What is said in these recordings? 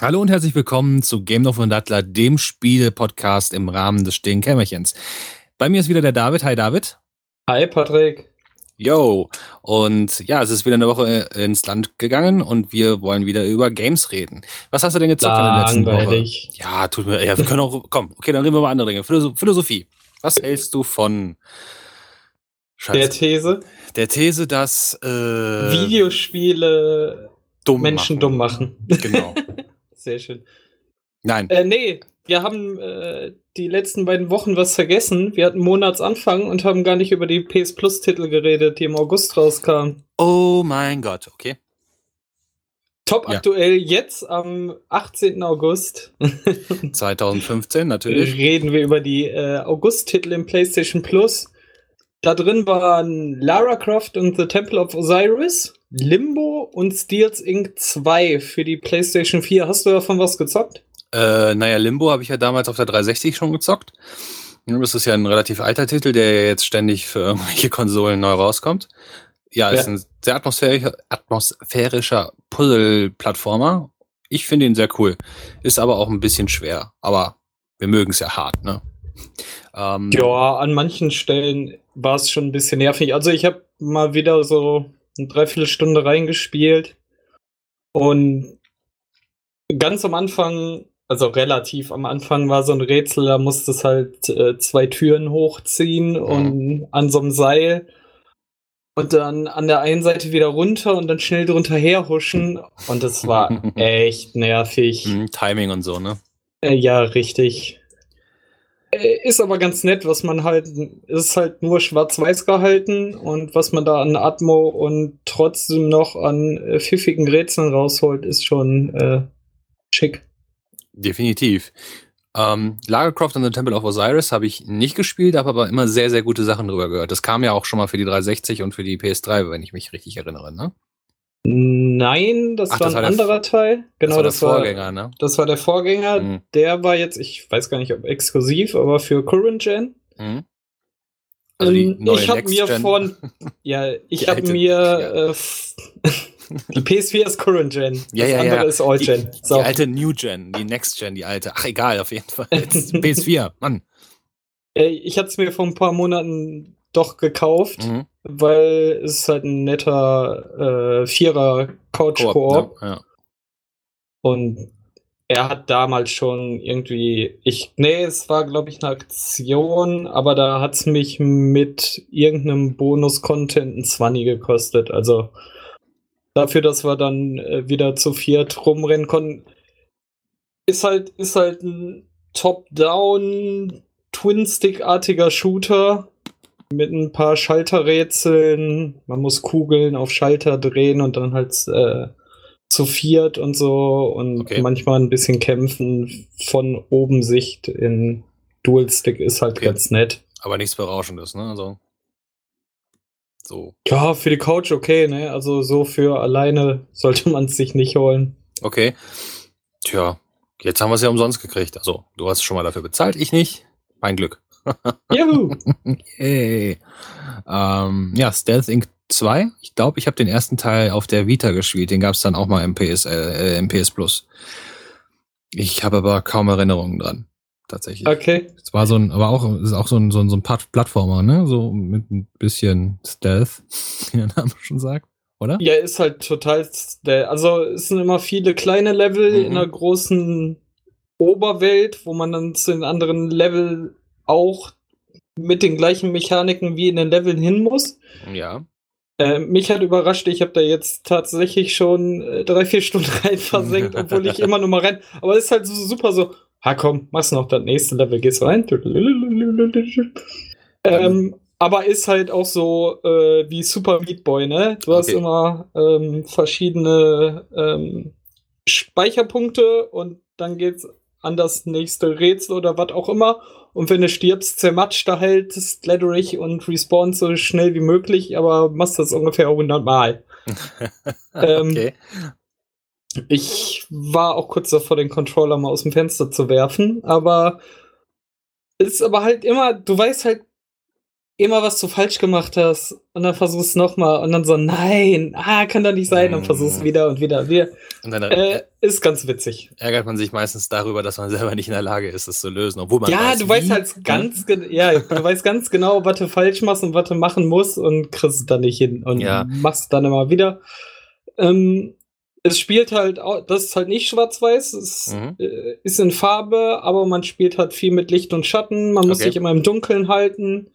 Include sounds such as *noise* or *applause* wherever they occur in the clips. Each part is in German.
Hallo und herzlich willkommen zu Game of Dattler, dem Spiele-Podcast im Rahmen des Stillen Kämmerchens. Bei mir ist wieder der David. Hi David. Hi Patrick. Yo. Und ja, es ist wieder eine Woche ins Land gegangen und wir wollen wieder über Games reden. Was hast du denn gezockt in der letzten Woche? Ja, tut mir, ja, wir können auch, komm, okay, dann reden wir über andere Dinge. Philosophie. Was hältst du von Scheiße. Der These? Der These, dass äh, Videospiele dumm Menschen machen. dumm machen. Genau. *laughs* Sehr schön. Nein. Äh, nee, wir haben äh, die letzten beiden Wochen was vergessen. Wir hatten Monatsanfang und haben gar nicht über die PS Plus Titel geredet, die im August rauskamen. Oh mein Gott, okay. Top ja. aktuell jetzt am 18. August *laughs* 2015 natürlich. Reden wir über die äh, August-Titel im PlayStation Plus. Da drin waren Lara Croft und The Temple of Osiris, Limbo und Steels Inc. 2 für die PlayStation 4. Hast du davon was gezockt? Äh, naja, Limbo habe ich ja damals auf der 360 schon gezockt. Das ist ja ein relativ alter Titel, der jetzt ständig für irgendwelche Konsolen neu rauskommt. Ja, ja. ist ein sehr atmosphärischer, atmosphärischer Puzzle-Plattformer. Ich finde ihn sehr cool. Ist aber auch ein bisschen schwer. Aber wir mögen es ja hart, ne? Ähm, ja, an manchen Stellen war es schon ein bisschen nervig. Also ich habe mal wieder so eine Dreiviertelstunde reingespielt und ganz am Anfang, also relativ am Anfang war so ein Rätsel, da musste es halt äh, zwei Türen hochziehen mhm. und an so einem Seil und dann an der einen Seite wieder runter und dann schnell drunter herhuschen und das war *laughs* echt nervig. Mhm, Timing und so, ne? Äh, ja, richtig. Äh, ist aber ganz nett, was man halt, ist halt nur schwarz-weiß gehalten und was man da an Atmo und trotzdem noch an äh, pfiffigen Rätseln rausholt, ist schon äh, schick. Definitiv. Ähm, Lara Croft and the Temple of Osiris habe ich nicht gespielt, habe aber immer sehr, sehr gute Sachen drüber gehört. Das kam ja auch schon mal für die 360 und für die PS3, wenn ich mich richtig erinnere, ne? Nein, das Ach, war das ein war anderer Teil. Genau, das war der Vorgänger, war, ne? Das war der Vorgänger. Mhm. Der war jetzt, ich weiß gar nicht, ob exklusiv, aber für Current Gen. Mhm. Also ähm, ich habe mir von, *laughs* ja, ich habe mir äh, *laughs* die PS4 ist Current Gen. *laughs* Das ja, ja, andere ist All Gen. Die, so. die, alte New Gen, die Next Gen, die alte. Ach egal, auf jeden Fall. Jetzt PS4, Mann. Ich hatte es mir vor ein paar Monaten doch gekauft, mhm. weil es halt ein netter äh, Vierer Couch Koop. Ja, ja. Und er hat damals schon irgendwie, ich, nee, es war glaube ich eine Aktion, aber da hat es mich mit irgendeinem Bonus-Content ein 20 gekostet. Also dafür, dass wir dann äh, wieder zu viert rumrennen konnten, ist halt, ist halt ein Top-Down Twin-Stick-artiger Shooter mit ein paar Schalterrätseln. Man muss Kugeln auf Schalter drehen und dann halt äh, zu viert und so und okay. manchmal ein bisschen kämpfen von oben Sicht in Dual Stick ist halt okay. ganz nett. Aber nichts Berauschendes, ne? Also so. Ja, für die Couch okay, ne? Also so für alleine *laughs* sollte man es sich nicht holen. Okay. Tja, jetzt haben wir es ja umsonst gekriegt. Also, du hast schon mal dafür bezahlt, ich nicht. Mein Glück. *laughs* Juhu! hey. Ähm, ja, Stealth Inc. 2. Ich glaube, ich habe den ersten Teil auf der Vita gespielt. Den gab es dann auch mal im PS, äh, im PS Plus. Ich habe aber kaum Erinnerungen dran. Tatsächlich. Okay. Es war so ein, aber auch, ist auch so ein, so ein, so ein Plattformer, ne? So mit ein bisschen Stealth, *laughs* wie der Name schon sagt, oder? Ja, ist halt total Stealth. Also, es sind immer viele kleine Level mhm. in einer großen Oberwelt, wo man dann zu den anderen Level auch mit den gleichen Mechaniken wie in den Leveln hin muss. Ja. Äh, mich hat überrascht, ich habe da jetzt tatsächlich schon äh, drei, vier Stunden *laughs* rein versenkt, obwohl ich immer nur mal rein. Aber es ist halt so super so, ha komm, machst noch das nächste Level, gehst rein. *laughs* Ähm, aber ist halt auch so äh, wie Super Meat Boy, ne? Du okay. hast immer ähm, verschiedene ähm, Speicherpunkte und dann geht's an das nächste Rätsel oder was auch immer. Und wenn du stirbst, zermatscht da halt slatterig und respawn so schnell wie möglich, aber machst das ungefähr 100 Mal. *laughs* ähm, okay. Ich war auch kurz davor, den Controller mal aus dem Fenster zu werfen, aber es ist aber halt immer, du weißt halt immer was du falsch gemacht hast und dann versuchst nochmal und dann so, nein, ah, kann doch nicht sein und versuchst mhm. wieder und wieder, wieder. Und dann äh, ist ganz witzig. Ärgert man sich meistens darüber, dass man selber nicht in der Lage ist, das zu lösen, obwohl man Ja, weiß, du wie. weißt halt ganz ja, du weißt ganz genau, was du falsch machst und was du machen musst und kriegst es dann nicht hin und ja. machst es dann immer wieder. Ähm, es spielt halt, auch, das ist halt nicht schwarz-weiß, es mhm. Äh, ist in Farbe, aber man spielt halt viel mit Licht und Schatten, man muss okay. sich immer im Dunkeln halten.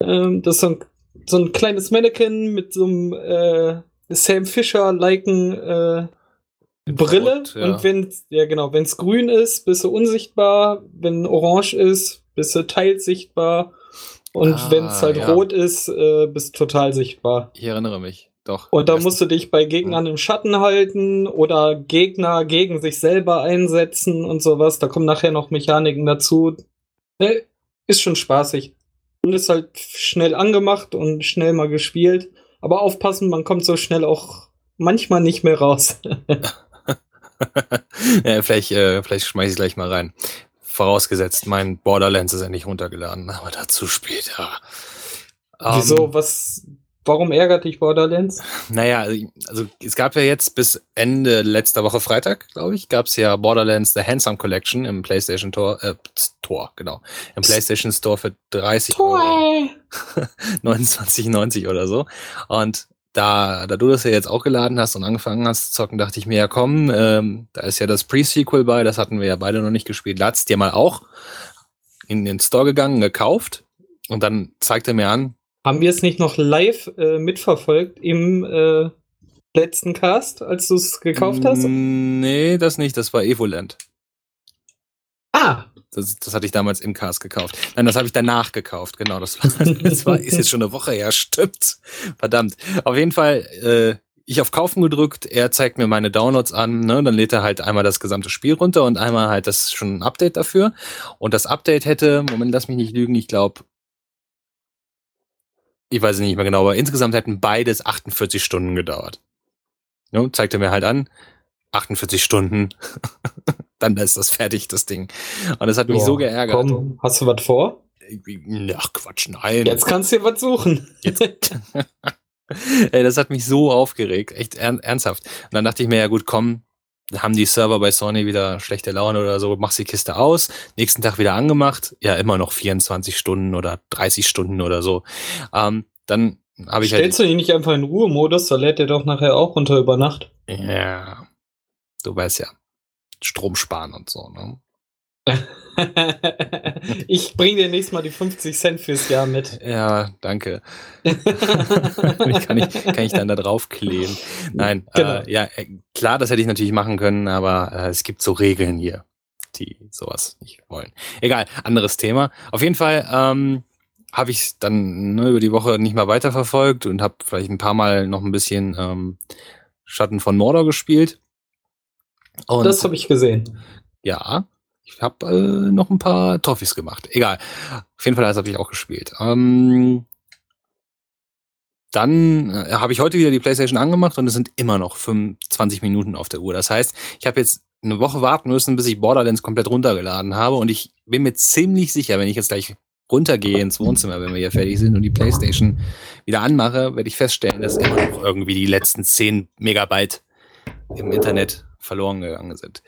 Ähm, das ist so ein, so ein kleines Mannequin mit so einem äh, Sam Fisher-liken äh, Brille. Rot, ja. Und wenn ja genau, wenn es grün ist, bist du unsichtbar. Wenn orange ist, bist du teilsichtbar. Und ah, wenn es halt ja. rot ist, äh, bist du total sichtbar. Ich erinnere mich. Doch. Und da musst du dich bei Gegnern im Schatten halten oder Gegner gegen sich selber einsetzen und sowas. Da kommen nachher noch Mechaniken dazu. Äh, ist schon spaßig. Und ist halt schnell angemacht und schnell mal gespielt. Aber aufpassen, man kommt so schnell auch manchmal nicht mehr raus. *laughs* ja, vielleicht, äh, vielleicht schmeiße ich gleich mal rein. Vorausgesetzt, mein Borderlands ist ja nicht runtergeladen, aber dazu später. Wieso? Um, was Warum ärgert dich Borderlands? Naja, also, also es gab ja jetzt bis Ende letzter Woche Freitag, glaube ich, gab es ja Borderlands The Handsome Collection im PlayStation Tor, äh, Store, genau. Im PlayStation Store für 30 Tor. Euro. *laughs* 29,90 oder so. Und da, da du das ja jetzt auch geladen hast und angefangen hast zu zocken, dachte ich mir, ja komm, ähm, da ist ja das Pre-Sequel bei, das hatten wir ja beide noch nicht gespielt. Lad's dir mal auch in den Store gegangen, gekauft und dann zeigt er mir an, haben wir es nicht noch live äh, mitverfolgt im äh, letzten Cast, als du es gekauft hast? Nee, das nicht. Das war Evoland. Ah. Das, das hatte ich damals im Cast gekauft. Nein, das habe ich danach gekauft. Genau, das war, *laughs* das war ist jetzt schon eine Woche her. Stimmt. Verdammt. Auf jeden Fall, äh, ich auf Kaufen gedrückt, er zeigt mir meine Downloads an, ne? dann lädt er halt einmal das gesamte Spiel runter und einmal halt das schon ein Update dafür. Und das Update hätte, Moment, lass mich nicht lügen, ich glaube ich weiß nicht mehr genau, aber insgesamt hätten beides 48 Stunden gedauert. Ja, zeigt er mir halt an, 48 Stunden, *laughs* dann ist das fertig, das Ding. Und das hat mich Boah, so geärgert. Komm, hast du was vor? Ach Quatsch, nein. Jetzt kannst du dir was suchen. *laughs* Ey, das hat mich so aufgeregt, echt ernsthaft. Und dann dachte ich mir, ja gut, komm, haben die Server bei Sony wieder schlechte Laune oder so, machst die Kiste aus, nächsten Tag wieder angemacht, ja, immer noch 24 Stunden oder 30 Stunden oder so. Ähm, dann habe ich halt Stellst halt, du ihn nicht einfach in Ruhemodus, da lädt er doch nachher auch runter über Nacht. Ja, du weißt ja, Strom sparen und so, ne? *laughs* ich bringe dir nächstes Mal die 50 Cent fürs Jahr mit. Ja, danke. *laughs* kann, ich, kann ich dann da drauf kleben. Nein, äh, genau. äh, ja, klar, das hätte ich natürlich machen können, aber äh, es gibt so Regeln hier, die sowas nicht wollen. Egal, anderes Thema. Auf jeden Fall ähm, habe ich dann ne, über die Woche nicht mal weiterverfolgt und habe vielleicht ein paar Mal noch ein bisschen ähm, Schatten von Mordor gespielt. Und das habe ich gesehen. Ja, ich habe äh, noch ein paar Toffees gemacht. Egal. Auf jeden Fall, das habe ich auch gespielt. Ähm, dann äh, habe ich heute wieder die PlayStation angemacht und es sind immer noch 25 Minuten auf der Uhr. Das heißt, ich habe jetzt eine Woche warten müssen, bis ich Borderlands komplett runtergeladen habe und ich bin mir ziemlich sicher, wenn ich jetzt gleich runtergehe ins Wohnzimmer, wenn wir hier fertig sind und die PlayStation wieder anmache, werde ich feststellen, dass immer noch irgendwie die letzten 10 Megabyte im Internet verloren gegangen sind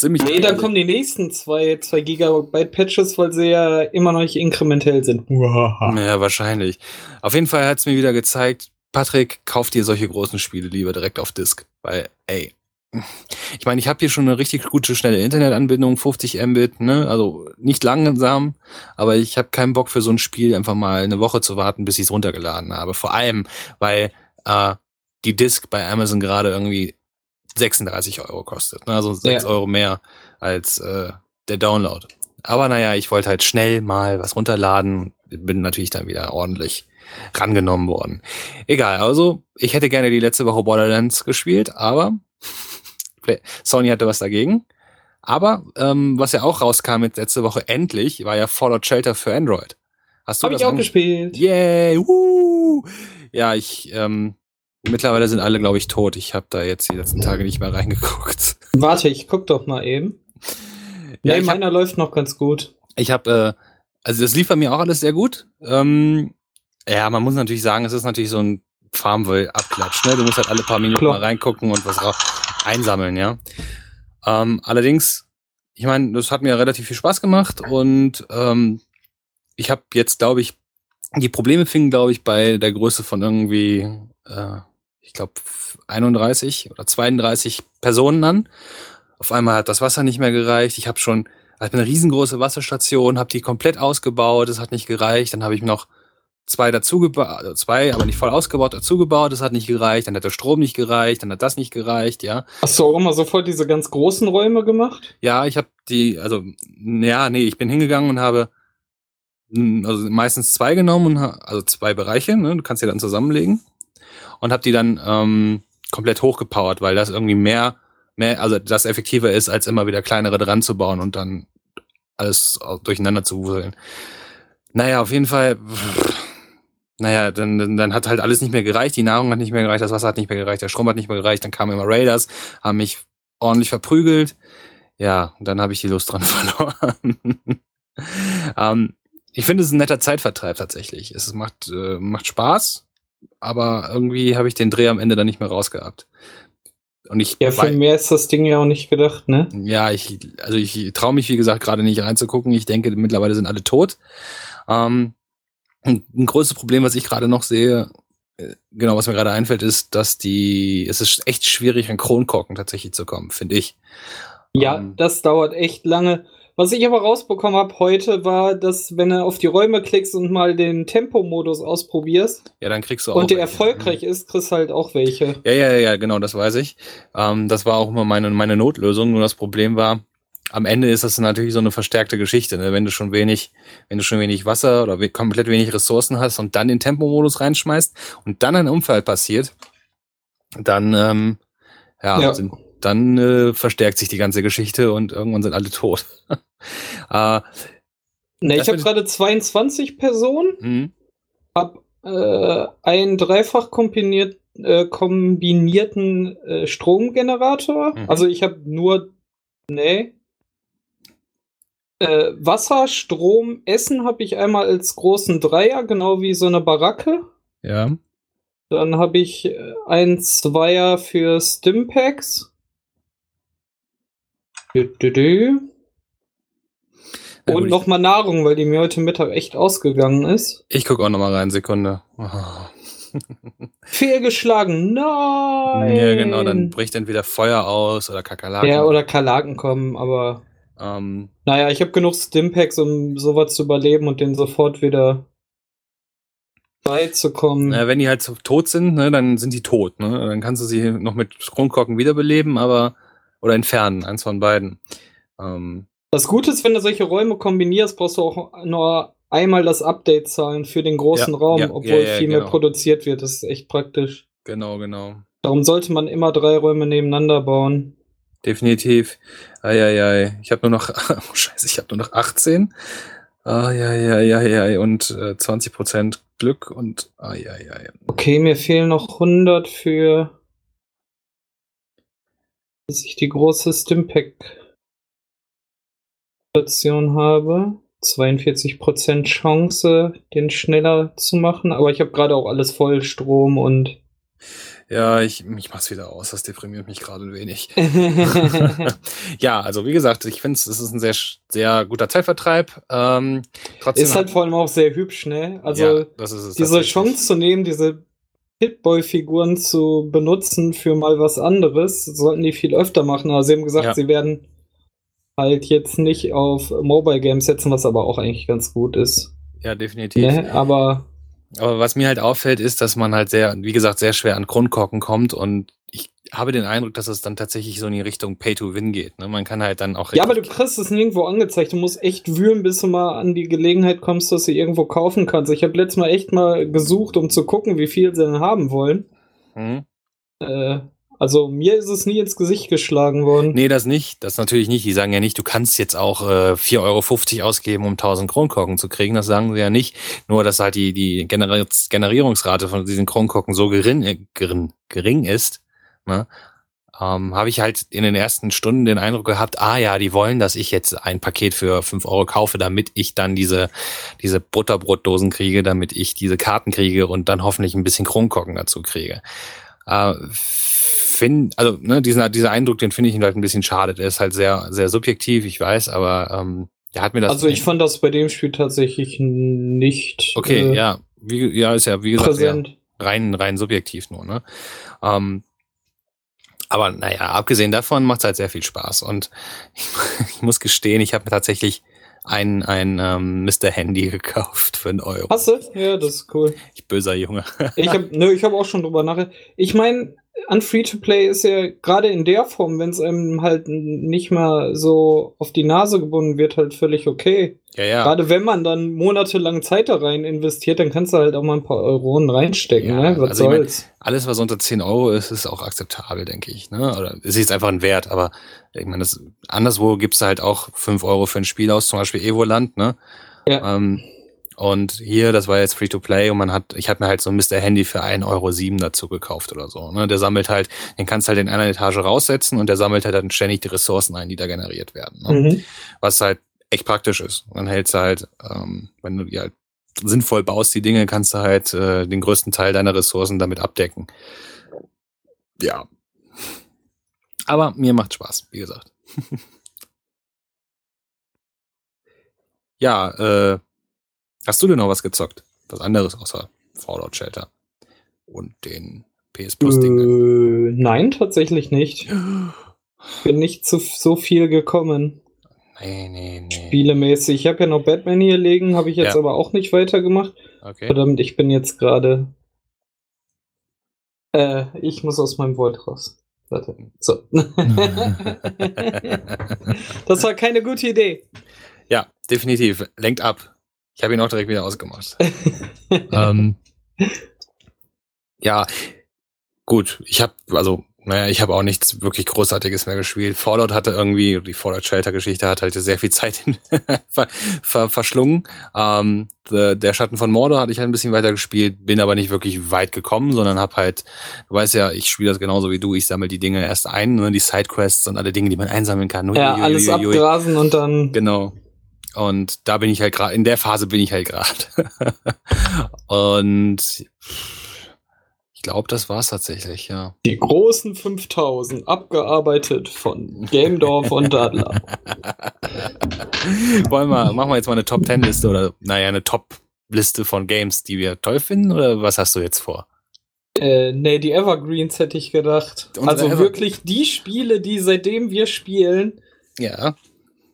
ziemlich. Nee, dann kommen die nächsten zwei, zwei Gigabyte Patches, weil sie ja immer noch nicht inkrementell sind. Ja, wahrscheinlich. Auf jeden Fall hat es mir wieder gezeigt, Patrick, kauf dir solche großen Spiele lieber direkt auf Disk. Weil, ey, ich meine, ich habe hier schon eine richtig gute, schnelle Internetanbindung, 50 Mbit, ne? Also nicht langsam, aber ich habe keinen Bock für so ein Spiel einfach mal eine Woche zu warten, bis ich es runtergeladen habe. Vor allem, weil äh, die Disk bei Amazon gerade irgendwie 36 Euro kostet. Ne? Also 6 ja. Euro mehr als äh, der Download. Aber naja, ich wollte halt schnell mal was runterladen. Bin natürlich dann wieder ordentlich rangenommen worden. Egal, also ich hätte gerne die letzte Woche Borderlands gespielt, aber *laughs* Sony hatte was dagegen. Aber ähm, was ja auch rauskam jetzt letzte Woche endlich, war ja Fallout Shelter für Android. Hast du Hab das ich auch gespielt. Yay! Woo! Ja, ich ähm, Mittlerweile sind alle, glaube ich, tot. Ich habe da jetzt die letzten Tage nicht mehr reingeguckt. *laughs* Warte, ich guck doch mal eben. Ja, nee, meiner hab, läuft noch ganz gut. Ich habe, äh, also das lief bei mir auch alles sehr gut. Ähm, Ja, man muss natürlich sagen, es ist natürlich so ein Farmville-Abklatsch. Ne? Du musst halt alle paar Minuten Klar. mal reingucken und was einsammeln, ja. Ähm, allerdings, ich meine, das hat mir relativ viel Spaß gemacht und ähm, ich habe jetzt, glaube ich, die Probleme fingen, glaube ich, bei der Größe von irgendwie, äh, ich glaube, 31 oder 32 Personen an. Auf einmal hat das Wasser nicht mehr gereicht. Ich habe schon, also eine riesengroße Wasserstation, habe die komplett ausgebaut, es hat nicht gereicht. Dann habe ich noch zwei dazugebaut, also zwei, aber nicht voll ausgebaut, dazugebaut, das hat nicht gereicht, dann hat der Strom nicht gereicht, dann hat das nicht gereicht, ja. Hast du auch immer sofort diese ganz großen Räume gemacht? Ja, ich habe die, also, ja, nee, ich bin hingegangen und habe also meistens zwei genommen, und, also zwei Bereiche, ne, du kannst die dann zusammenlegen und habe die dann ähm, komplett hochgepowert, weil das irgendwie mehr, mehr, also das effektiver ist, als immer wieder kleinere dran zu bauen und dann alles durcheinander zu wuseln. Naja, auf jeden Fall. Pff, naja, dann, dann, dann hat halt alles nicht mehr gereicht, die Nahrung hat nicht mehr gereicht, das Wasser hat nicht mehr gereicht, der Strom hat nicht mehr gereicht, dann kamen immer Raiders, haben mich ordentlich verprügelt. Ja, dann habe ich die Lust dran *laughs* verloren. ähm, ich finde es ist ein netter Zeitvertreib tatsächlich. Es macht, äh, macht Spaß, aber irgendwie habe ich den Dreh am Ende dann nicht mehr rausgehabt. Und ich ja, für mehr ist das Ding ja auch nicht gedacht, ne? Ja, ich, also ich traue mich, wie gesagt, gerade nicht reinzugucken. Ich denke, mittlerweile sind alle tot. Ähm, ein, ein großes Problem, was ich gerade noch sehe, äh, genau, was mir gerade einfällt, ist, dass die, es ist echt schwierig, an Kronkorken tatsächlich zu kommen, finde ich. Ja, um, ähm, das dauert echt lange. Was ich aber rausbekommen habe heute, war, dass wenn du auf die Räume klickst und mal den Tempomodus ausprobierst, ja, dann kriegst du auch und der welche. erfolgreich ist, kriegst du halt auch welche. Ja, ja, ja, genau, das weiß ich. Ähm, das war auch immer meine, meine Notlösung. Nur das Problem war, am Ende ist das natürlich so eine verstärkte Geschichte, ne? wenn du schon wenig, wenn du schon wenig Wasser oder komplett wenig Ressourcen hast und dann den Tempomodus reinschmeißt und dann ein Unfall passiert, dann ähm, ja, ja. Sind, dann äh, verstärkt sich die ganze Geschichte und irgendwann sind alle tot. *laughs* äh, ne, ich habe gerade 22 Personen, mhm. hab äh, einen dreifach kombiniert, äh, kombinierten äh, Stromgenerator. Mhm. Also ich habe nur, nee, äh, Wasser, Strom, Essen habe ich einmal als großen Dreier, genau wie so eine Baracke. Ja. Dann habe ich ein Zweier für Stimpacks. Und nochmal Nahrung, weil die mir heute Mittag echt ausgegangen ist. Ich gucke auch nochmal rein, Sekunde. Oh. *laughs* Fehlgeschlagen, nein! Ja, genau, dann bricht entweder Feuer aus oder Kakerlaken. Ja, oder Kakerlaken kommen, aber ähm, naja, ich habe genug Stimpacks, um sowas zu überleben und den sofort wieder beizukommen. Naja, wenn die halt tot sind, ne, dann sind die tot. Ne? Dann kannst du sie noch mit Kronkorken wiederbeleben, aber oder entfernen, eins von beiden. Ähm, das Gute ist, wenn du solche Räume kombinierst, brauchst du auch nur einmal das Update zahlen für den großen ja, Raum, ja, obwohl ja, viel genau. mehr produziert wird. Das ist echt praktisch. Genau, genau. Darum sollte man immer drei Räume nebeneinander bauen definitiv. Eieiei. Ich habe nur noch, *laughs* oh scheiße, ich habe nur noch 18. Eieiei. Und äh, 20% Glück und eieiei. Okay, mir fehlen noch 100 für, dass ich die große Stimpack Station habe. 42% Chance, den schneller zu machen, aber ich habe gerade auch alles voll Strom und ja, ich, ich mach's wieder aus. Das deprimiert mich gerade ein wenig. *laughs* *laughs* ja, also wie gesagt, ich finde es ist ein sehr, sehr guter Zeitvertreib. Ähm, trotzdem ist halt vor allem auch sehr hübsch, ne? Also ja, das ist es diese Chance zu nehmen, diese Hitboy-Figuren zu benutzen für mal was anderes, sollten die viel öfter machen. Aber sie haben gesagt, ja. sie werden halt jetzt nicht auf Mobile Games setzen, was aber auch eigentlich ganz gut ist. Ja, definitiv. Ne? Aber aber was mir halt auffällt, ist, dass man halt sehr, wie gesagt, sehr schwer an Grundkorken kommt und ich habe den Eindruck, dass es dann tatsächlich so in die Richtung Pay to Win geht. Ne? Man kann halt dann auch. Ja, aber du kriegst es nirgendwo angezeigt. Du musst echt wühlen, bis du mal an die Gelegenheit kommst, dass du irgendwo kaufen kannst. Ich habe letztes Mal echt mal gesucht, um zu gucken, wie viel sie denn haben wollen. Hm. Äh, also mir ist es nie ins Gesicht geschlagen worden. Nee, das nicht. Das natürlich nicht. Die sagen ja nicht, du kannst jetzt auch äh, 4,50 Euro ausgeben, um 1000 Kronkorken zu kriegen. Das sagen sie ja nicht. Nur, dass halt die, die Gener Generierungsrate von diesen Kronkorken so gering, äh, gering, gering ist. Ne? ähm, habe ich halt in den ersten Stunden den Eindruck gehabt, ah ja, die wollen, dass ich jetzt ein Paket für fünf Euro kaufe, damit ich dann diese, diese Butterbrotdosen kriege, damit ich diese Karten kriege und dann hoffentlich ein bisschen Kronkorken dazu kriege. Äh, find, also ne, diesen, dieser Eindruck, den finde ich halt ein bisschen schade. Der ist halt sehr, sehr subjektiv, ich weiß, aber ähm, der hat mir das. Also ich fand das bei dem Spiel tatsächlich nicht. Okay, äh, ja, wie, ja, ist ja wie gesagt rein, rein subjektiv nur. Ne? Ähm, aber naja, abgesehen davon macht es halt sehr viel Spaß. Und ich, *laughs* ich muss gestehen, ich habe mir tatsächlich ein, ein ähm, Mr. Handy gekauft für einen Euro. Hast du? Ja, das ist cool. Ich böser Junge. ich habe nö, ich habe auch schon drüber nachgedacht. Ich meine, an Free-to-Play ist ja gerade in der Form, wenn es einem halt nicht mal so auf die Nase gebunden wird, halt völlig okay. Ja, ja. Gerade wenn man dann monatelang Zeit da rein investiert, dann kannst du halt auch mal ein paar Euronen reinstecken, ja, ne? Was also soll's? Ich mein, alles, was unter 10 Euro ist, ist auch akzeptabel, denke ich. Ne? Oder ist jetzt einfach ein Wert, aber ich meine, anderswo gibt's halt auch 5 Euro für ein Spiel aus, zum Beispiel Evoland, ne? Ja. Ähm, und hier, das war jetzt Free-to-Play und man hat, ich habe mir halt so ein Mr. Handy für 1,07 Euro dazu gekauft oder so. Ne? Der sammelt halt, den kannst du halt in einer Etage raussetzen und der sammelt halt dann ständig die Ressourcen ein, die da generiert werden. Ne? Mhm. Was halt echt praktisch ist. dann hältst du halt, ähm, wenn du die halt sinnvoll baust, die Dinge, kannst du halt äh, den größten Teil deiner Ressourcen damit abdecken. Ja. Aber mir macht Spaß, wie gesagt. *laughs* ja, äh, Hast du denn noch was gezockt? Was anderes außer Fallout Shelter und den PS Plus Dingen? Äh, nein, tatsächlich nicht. *gasps* Bin nicht zu so viel gekommen. Nee, nee, nee. Spielemäßig. Ich habe ja noch Batman hier liegen, habe ich jetzt ja. aber auch nicht weitergemacht. Okay. Verdammt, ich bin jetzt gerade. Äh, ich muss aus meinem Wort raus. Warte. So. *laughs* *laughs* das war keine gute Idee. Ja, definitiv. Lenkt ab. Ich habe ihn auch direkt wieder ausgemacht. *laughs* ähm, ja, gut. Ich habe, also, naja, ich habe auch nichts wirklich Großartiges mehr gespielt. Fallout hatte irgendwie, die Fallout Shelter Geschichte hat halt sehr viel Zeit *laughs* ver, ver, verschlungen. Ähm, the, der Schatten von Mordor hatte ich halt ein bisschen weiter gespielt, bin aber nicht wirklich weit gekommen, sondern habe halt, du weißt ja, ich spiele das genauso wie du, ich sammle die Dinge erst ein, ne, die Sidequests und alle Dinge, die man einsammeln kann. Ja, alles abgrasen und dann. Genau. Und da bin ich halt gerade, in der Phase bin ich halt gerade. *laughs* und ich glaube, das war's tatsächlich, ja. Die großen 5000, abgearbeitet von Gamedorf und Dadler. *laughs* Wollen wir, machen wir jetzt mal eine Top 10 Liste oder, naja, eine Top Liste von Games, die wir toll finden oder was hast du jetzt vor? Äh, nee, die Evergreens hätte ich gedacht. Unsere also Ever wirklich die Spiele, die seitdem wir spielen, ja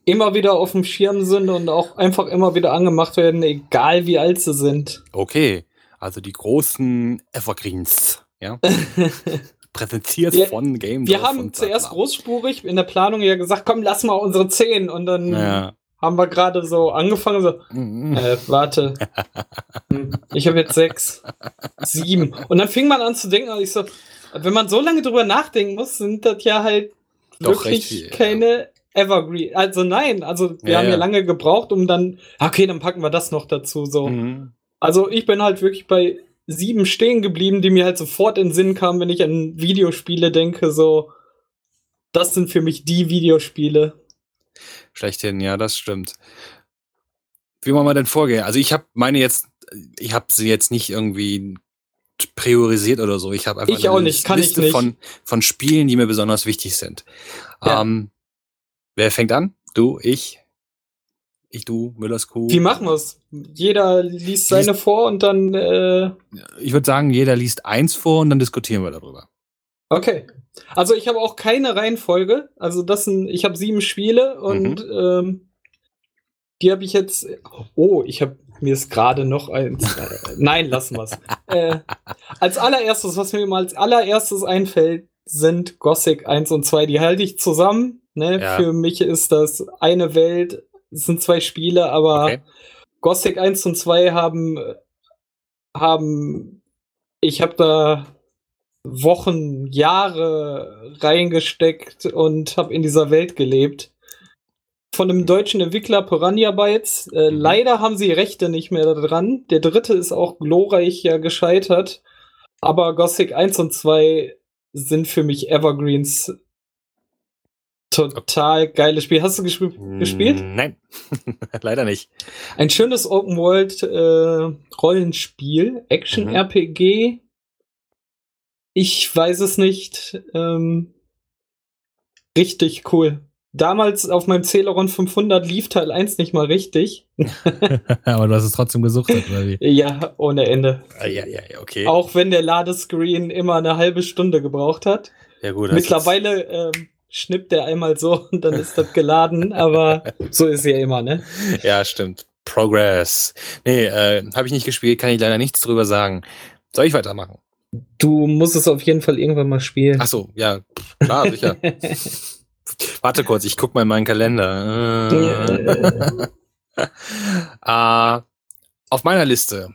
immer wieder auf dem Schirm sind und auch einfach immer wieder angemacht werden, egal wie alt sie sind. Okay, also die großen Evergreens, ja. *laughs* Präsentiert wir, von Game Wir haben zuerst großspurig in der Planung ja gesagt, komm, lass mal unsere 10 und dann ja. haben wir gerade so angefangen, so, mhm. äh, warte, hm, ich habe jetzt sechs, sieben. Und dann fing man an zu denken, und ich so, wenn man so lange drüber nachdenken muss, sind das ja halt Doch wirklich viel, keine ja. Evergreen. Also nein, also wir ja, haben ja, lange gebraucht, um dann, okay, dann packen wir das noch dazu. So. Mhm. Also ich bin halt wirklich bei sieben stehen geblieben, die mir halt sofort in den Sinn kamen, wenn ich an Videospiele denke. So, das sind für mich die Videospiele. Schlechthin, ja, das stimmt. Wie wollen wir denn vorgehen? Also ich habe meine jetzt, ich habe sie jetzt nicht irgendwie priorisiert oder so. Ich habe einfach ich eine nicht, Liste nicht. Von, von Spielen, die mir besonders wichtig sind. Ja. Ähm, Wer fängt an? Du, ich? Ich, du, Müllers Kuh. Wie machen wir's? Jeder liest seine liest, vor und dann. Äh ich würde sagen, jeder liest eins vor und dann diskutieren wir darüber. Okay. Also ich habe auch keine Reihenfolge. Also das sind, ich habe sieben Spiele und mhm. ähm, die habe ich jetzt. Oh, ich habe mir ist gerade noch eins. *laughs* Äh, nein, lassen wir's. äh, als allererstes, was mir mal als allererstes einfällt, sind Gothic 1 und 2. Die halte ich zusammen. Ne? Ja. Für mich ist das eine Welt, es sind zwei Spiele, aber okay. Gothic 1 und 2 haben, haben ich habe da Wochen, Jahre reingesteckt und habe in dieser Welt gelebt. Von einem deutschen Entwickler Piranha Bytes. Äh, mhm. Leider haben sie Rechte nicht mehr dran. Der dritte ist auch glorreich ja gescheitert. Aber Gothic 1 und 2 sind für mich Evergreens total geiles Spiel. Hast du gesp gespielt? Nein, *laughs* leider nicht. Ein schönes Open World äh, Rollenspiel, Action mhm. RPG. Ich weiß es nicht. Ähm, richtig cool. Damals auf meinem Celeron 500 lief Teil 1 nicht mal richtig. *laughs* Aber du hast es trotzdem gesuchtet, oder wie? Ja, ohne Ende. Ah, ja, ja, okay. Auch wenn der Ladescreen immer eine halbe Stunde gebraucht hat. Ja, gut. Mittlerweile ähm, schnippt der einmal so *laughs* und dann ist das geladen, aber *laughs* so ist ja immer, ne? Ja, stimmt. Progress. Nee, äh, habe ich nicht gespielt, kann ich leider nichts drüber sagen. Soll ich weitermachen? Du musst es auf jeden Fall irgendwann mal spielen. Ach so, ja, klar, sicher. *laughs* Warte kurz, ich guck mal in meinen Kalender. *laughs* äh, auf meiner Liste.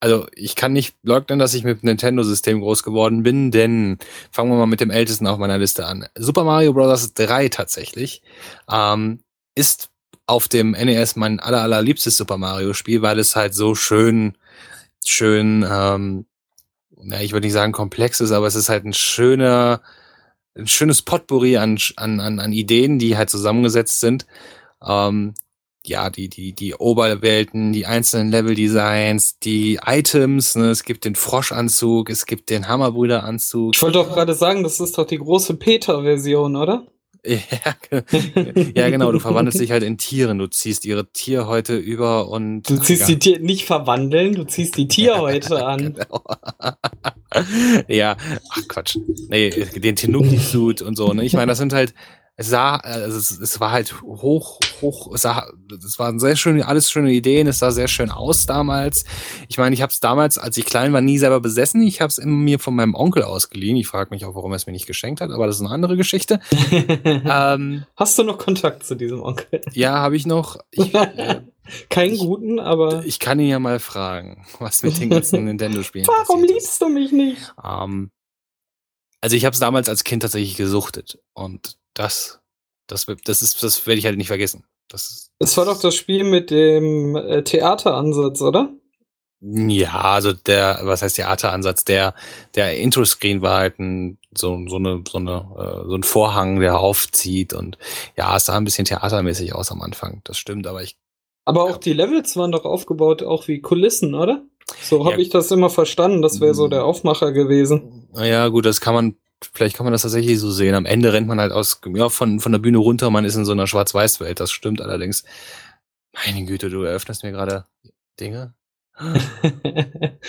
Also ich kann nicht leugnen, dass ich mit dem Nintendo-System groß geworden bin, denn fangen wir mal mit dem ältesten auf meiner Liste an. Super Mario Bros. 3 tatsächlich ähm, ist auf dem NES mein aller, allerliebstes Super Mario-Spiel, weil es halt so schön, schön, ähm, na, ich würde nicht sagen komplex ist, aber es ist halt ein schöner, ein schönes Potpourri an, an, an, an Ideen, die halt zusammengesetzt sind. Ähm, ja, die, die, die Oberwelten, die einzelnen Level-Designs, die Items, ne? es gibt den Froschanzug, es gibt den Hammerbrüderanzug. Ich wollte doch gerade sagen, das ist doch die große Peter-Version, oder? Ja, *laughs* ja, genau, du verwandelst dich halt in Tieren, du ziehst ihre Tierhäute über und. Du ziehst ja. die Tier nicht verwandeln, du ziehst die Tierhäute *laughs* an. genau. ja, ach Quatsch. Nee, den Tenuki-Suit und so, ne? Ich meine, das sind halt, es sah, also es, es war halt hoch, hoch, es sah, es waren sehr schöne, alles schöne Ideen, es sah sehr schön aus damals. Ich meine, ich habe es damals, als ich klein war, nie selber besessen. Ich habe es mir von meinem Onkel ausgeliehen. Ich frage mich auch, warum er es mir nicht geschenkt hat, aber das ist eine andere Geschichte. *laughs* ähm, Hast du noch Kontakt zu diesem Onkel? Ja, habe ich noch. Ich, äh, *laughs* Keinen ich, guten, aber. Ich kann ihn ja mal fragen, was mit den ganzen *laughs* Nintendo-Spielen Warum liebst du mich nicht? Ähm, also ich habe es damals als Kind tatsächlich gesuchtet und das, das, das ist, das werde ich halt nicht vergessen. Das, das war doch das Spiel mit dem äh, Theateransatz, oder? Ja, also der, was heißt Theateransatz? Der, der Intro-Screen war halt ein, so, so eine, so eine, äh, so ein Vorhang, der aufzieht und ja, es sah ein bisschen theatermäßig aus am Anfang. Das stimmt, aber ich. Aber auch ja. die Levels waren doch aufgebaut, auch wie Kulissen, oder? So habe ja. ich das immer verstanden. Das wäre so der Aufmacher gewesen. Naja, gut, das kann man vielleicht kann man das tatsächlich so sehen. Am Ende rennt man halt aus, ja, von, von der Bühne runter, man ist in so einer Schwarz-Weiß-Welt. Das stimmt allerdings. Meine Güte, du eröffnest mir gerade Dinge. *laughs*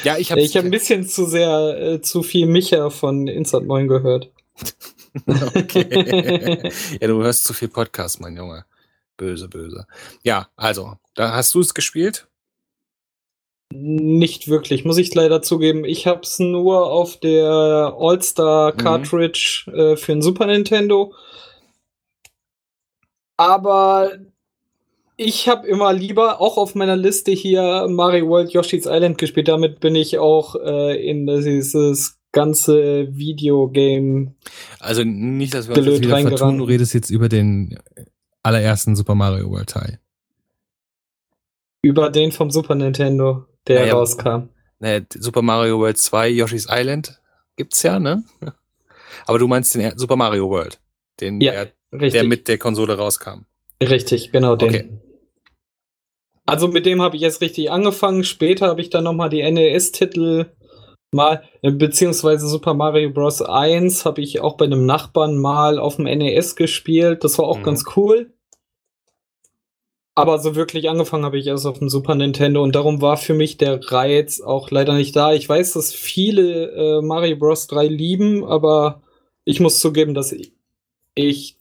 ja, ich habe ich hab ein bisschen zu sehr, äh, zu viel Micha von Insert 9 gehört. *laughs* okay. *laughs* ja, du hörst zu viel Podcast, mein Junge. Böse, böse. Ja, also, da hast du es gespielt? Nicht wirklich, muss ich leider zugeben. Ich habe es nur auf der All-Star mhm. Cartridge äh, für ein Super Nintendo. Aber ich habe immer lieber auch auf meiner Liste hier Mario World Yoshi's Island gespielt. Damit bin ich auch äh, in dieses ganze Videogame. Also nicht, dass wir uns jetzt wieder vertun, du redest jetzt über den allerersten Super Mario World Teil. Über den vom Super Nintendo der naja, rauskam. Ne, Super Mario World 2, Yoshi's Island gibt's ja, ne? *laughs* Aber du meinst den Super Mario World, den ja, der, der, mit der Konsole rauskam. Richtig, genau den. Okay. Also mit dem habe ich jetzt richtig angefangen. Später habe ich dann nochmal die NES-Titel mal, äh, beziehungsweise Super Mario Bros. 1 habe ich auch bei einem Nachbarn mal auf dem NES gespielt. Das war auch mhm. ganz cool. Aber so wirklich angefangen habe ich erst auf dem Super Nintendo und darum war für mich der Reiz auch leider nicht da. Ich weiß, dass viele äh, Mario Bros. 3 lieben, aber ich muss zugeben, dass ich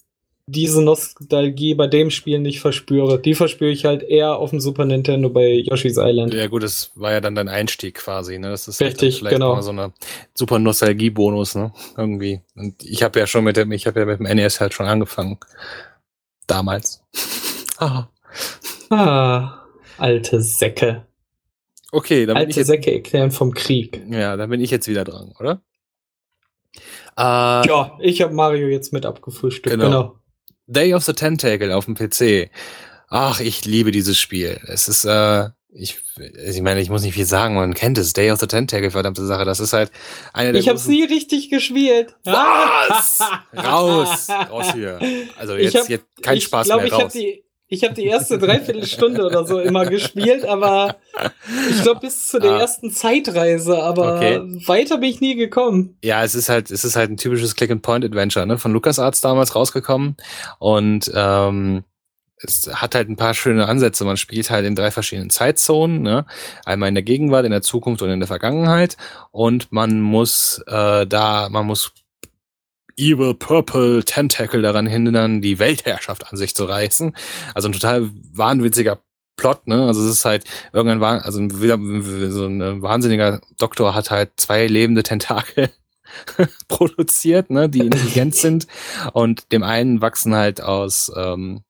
diese Nostalgie bei dem Spiel nicht verspüre. Die verspüre ich halt eher auf dem Super Nintendo bei Yoshi's Island. Ja gut, das war ja dann dein Einstieg quasi. Ne? Das ist Richtig, vielleicht genau. so eine super Nostalgie-Bonus, ne? Irgendwie. Und ich habe ja schon mit dem, ich habe ja mit dem NES halt schon angefangen. Damals. Aha. Ah, alte Säcke. Okay, dann alte bin ich jetzt, Säcke erklären vom Krieg. Ja, dann bin ich jetzt wieder dran, oder? Äh, ja, ich habe Mario jetzt mit abgefrühstückt. Genau. genau. Day of the Tentacle auf dem PC. Ach, ich liebe dieses Spiel. Es ist, äh, ich, ich meine, ich muss nicht viel sagen, man kennt es. Day of the Tentacle, verdammte Sache. Das ist halt eine der. Ich habe nie richtig gespielt. Was? *laughs* raus! Raus hier. Also jetzt, hab, jetzt kein Spaß glaub, mehr. Raus. Ich habe die, ich habe die erste Dreiviertelstunde oder so immer gespielt, aber ich glaube bis zu der ah. ersten Zeitreise, aber okay. weiter bin ich nie gekommen. Ja, es ist halt, es ist halt ein typisches Click-and-Point-Adventure, ne? Von LucasArts damals rausgekommen. Und ähm, es hat halt ein paar schöne Ansätze. Man spielt halt in drei verschiedenen Zeitzonen, ne? einmal in der Gegenwart, in der Zukunft und in der Vergangenheit. Und man muss äh, da, man muss Evil Purple Tentacle daran hindern, die Weltherrschaft an sich zu reißen. Also ein total wahnwitziger Plot, ne? Also es ist halt irgendwann, also so ein wahnsinniger Doktor hat halt zwei lebende Tentakel *laughs* produziert, ne, die intelligent *laughs* sind und dem einen wachsen halt aus ähm,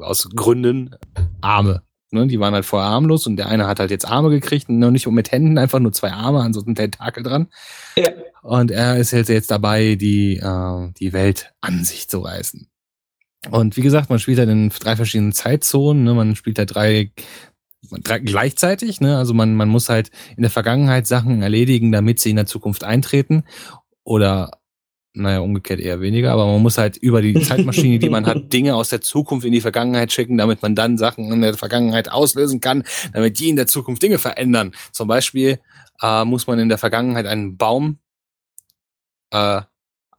aus Gründen Arme. Ne, die waren halt vorher armlos und der eine hat halt jetzt Arme gekriegt und noch nicht mit Händen, einfach nur zwei Arme an so einem Tentakel dran. Ja. Und er ist jetzt, jetzt dabei, die, äh, die Welt an sich zu reißen. Und wie gesagt, man spielt halt in drei verschiedenen Zeitzonen, ne? man spielt halt drei, drei gleichzeitig, ne? also man, man muss halt in der Vergangenheit Sachen erledigen, damit sie in der Zukunft eintreten. Oder naja, umgekehrt eher weniger, aber man muss halt über die *laughs* Zeitmaschine, die man hat, Dinge aus der Zukunft in die Vergangenheit schicken, damit man dann Sachen in der Vergangenheit auslösen kann, damit die in der Zukunft Dinge verändern. Zum Beispiel äh, muss man in der Vergangenheit einen Baum, äh,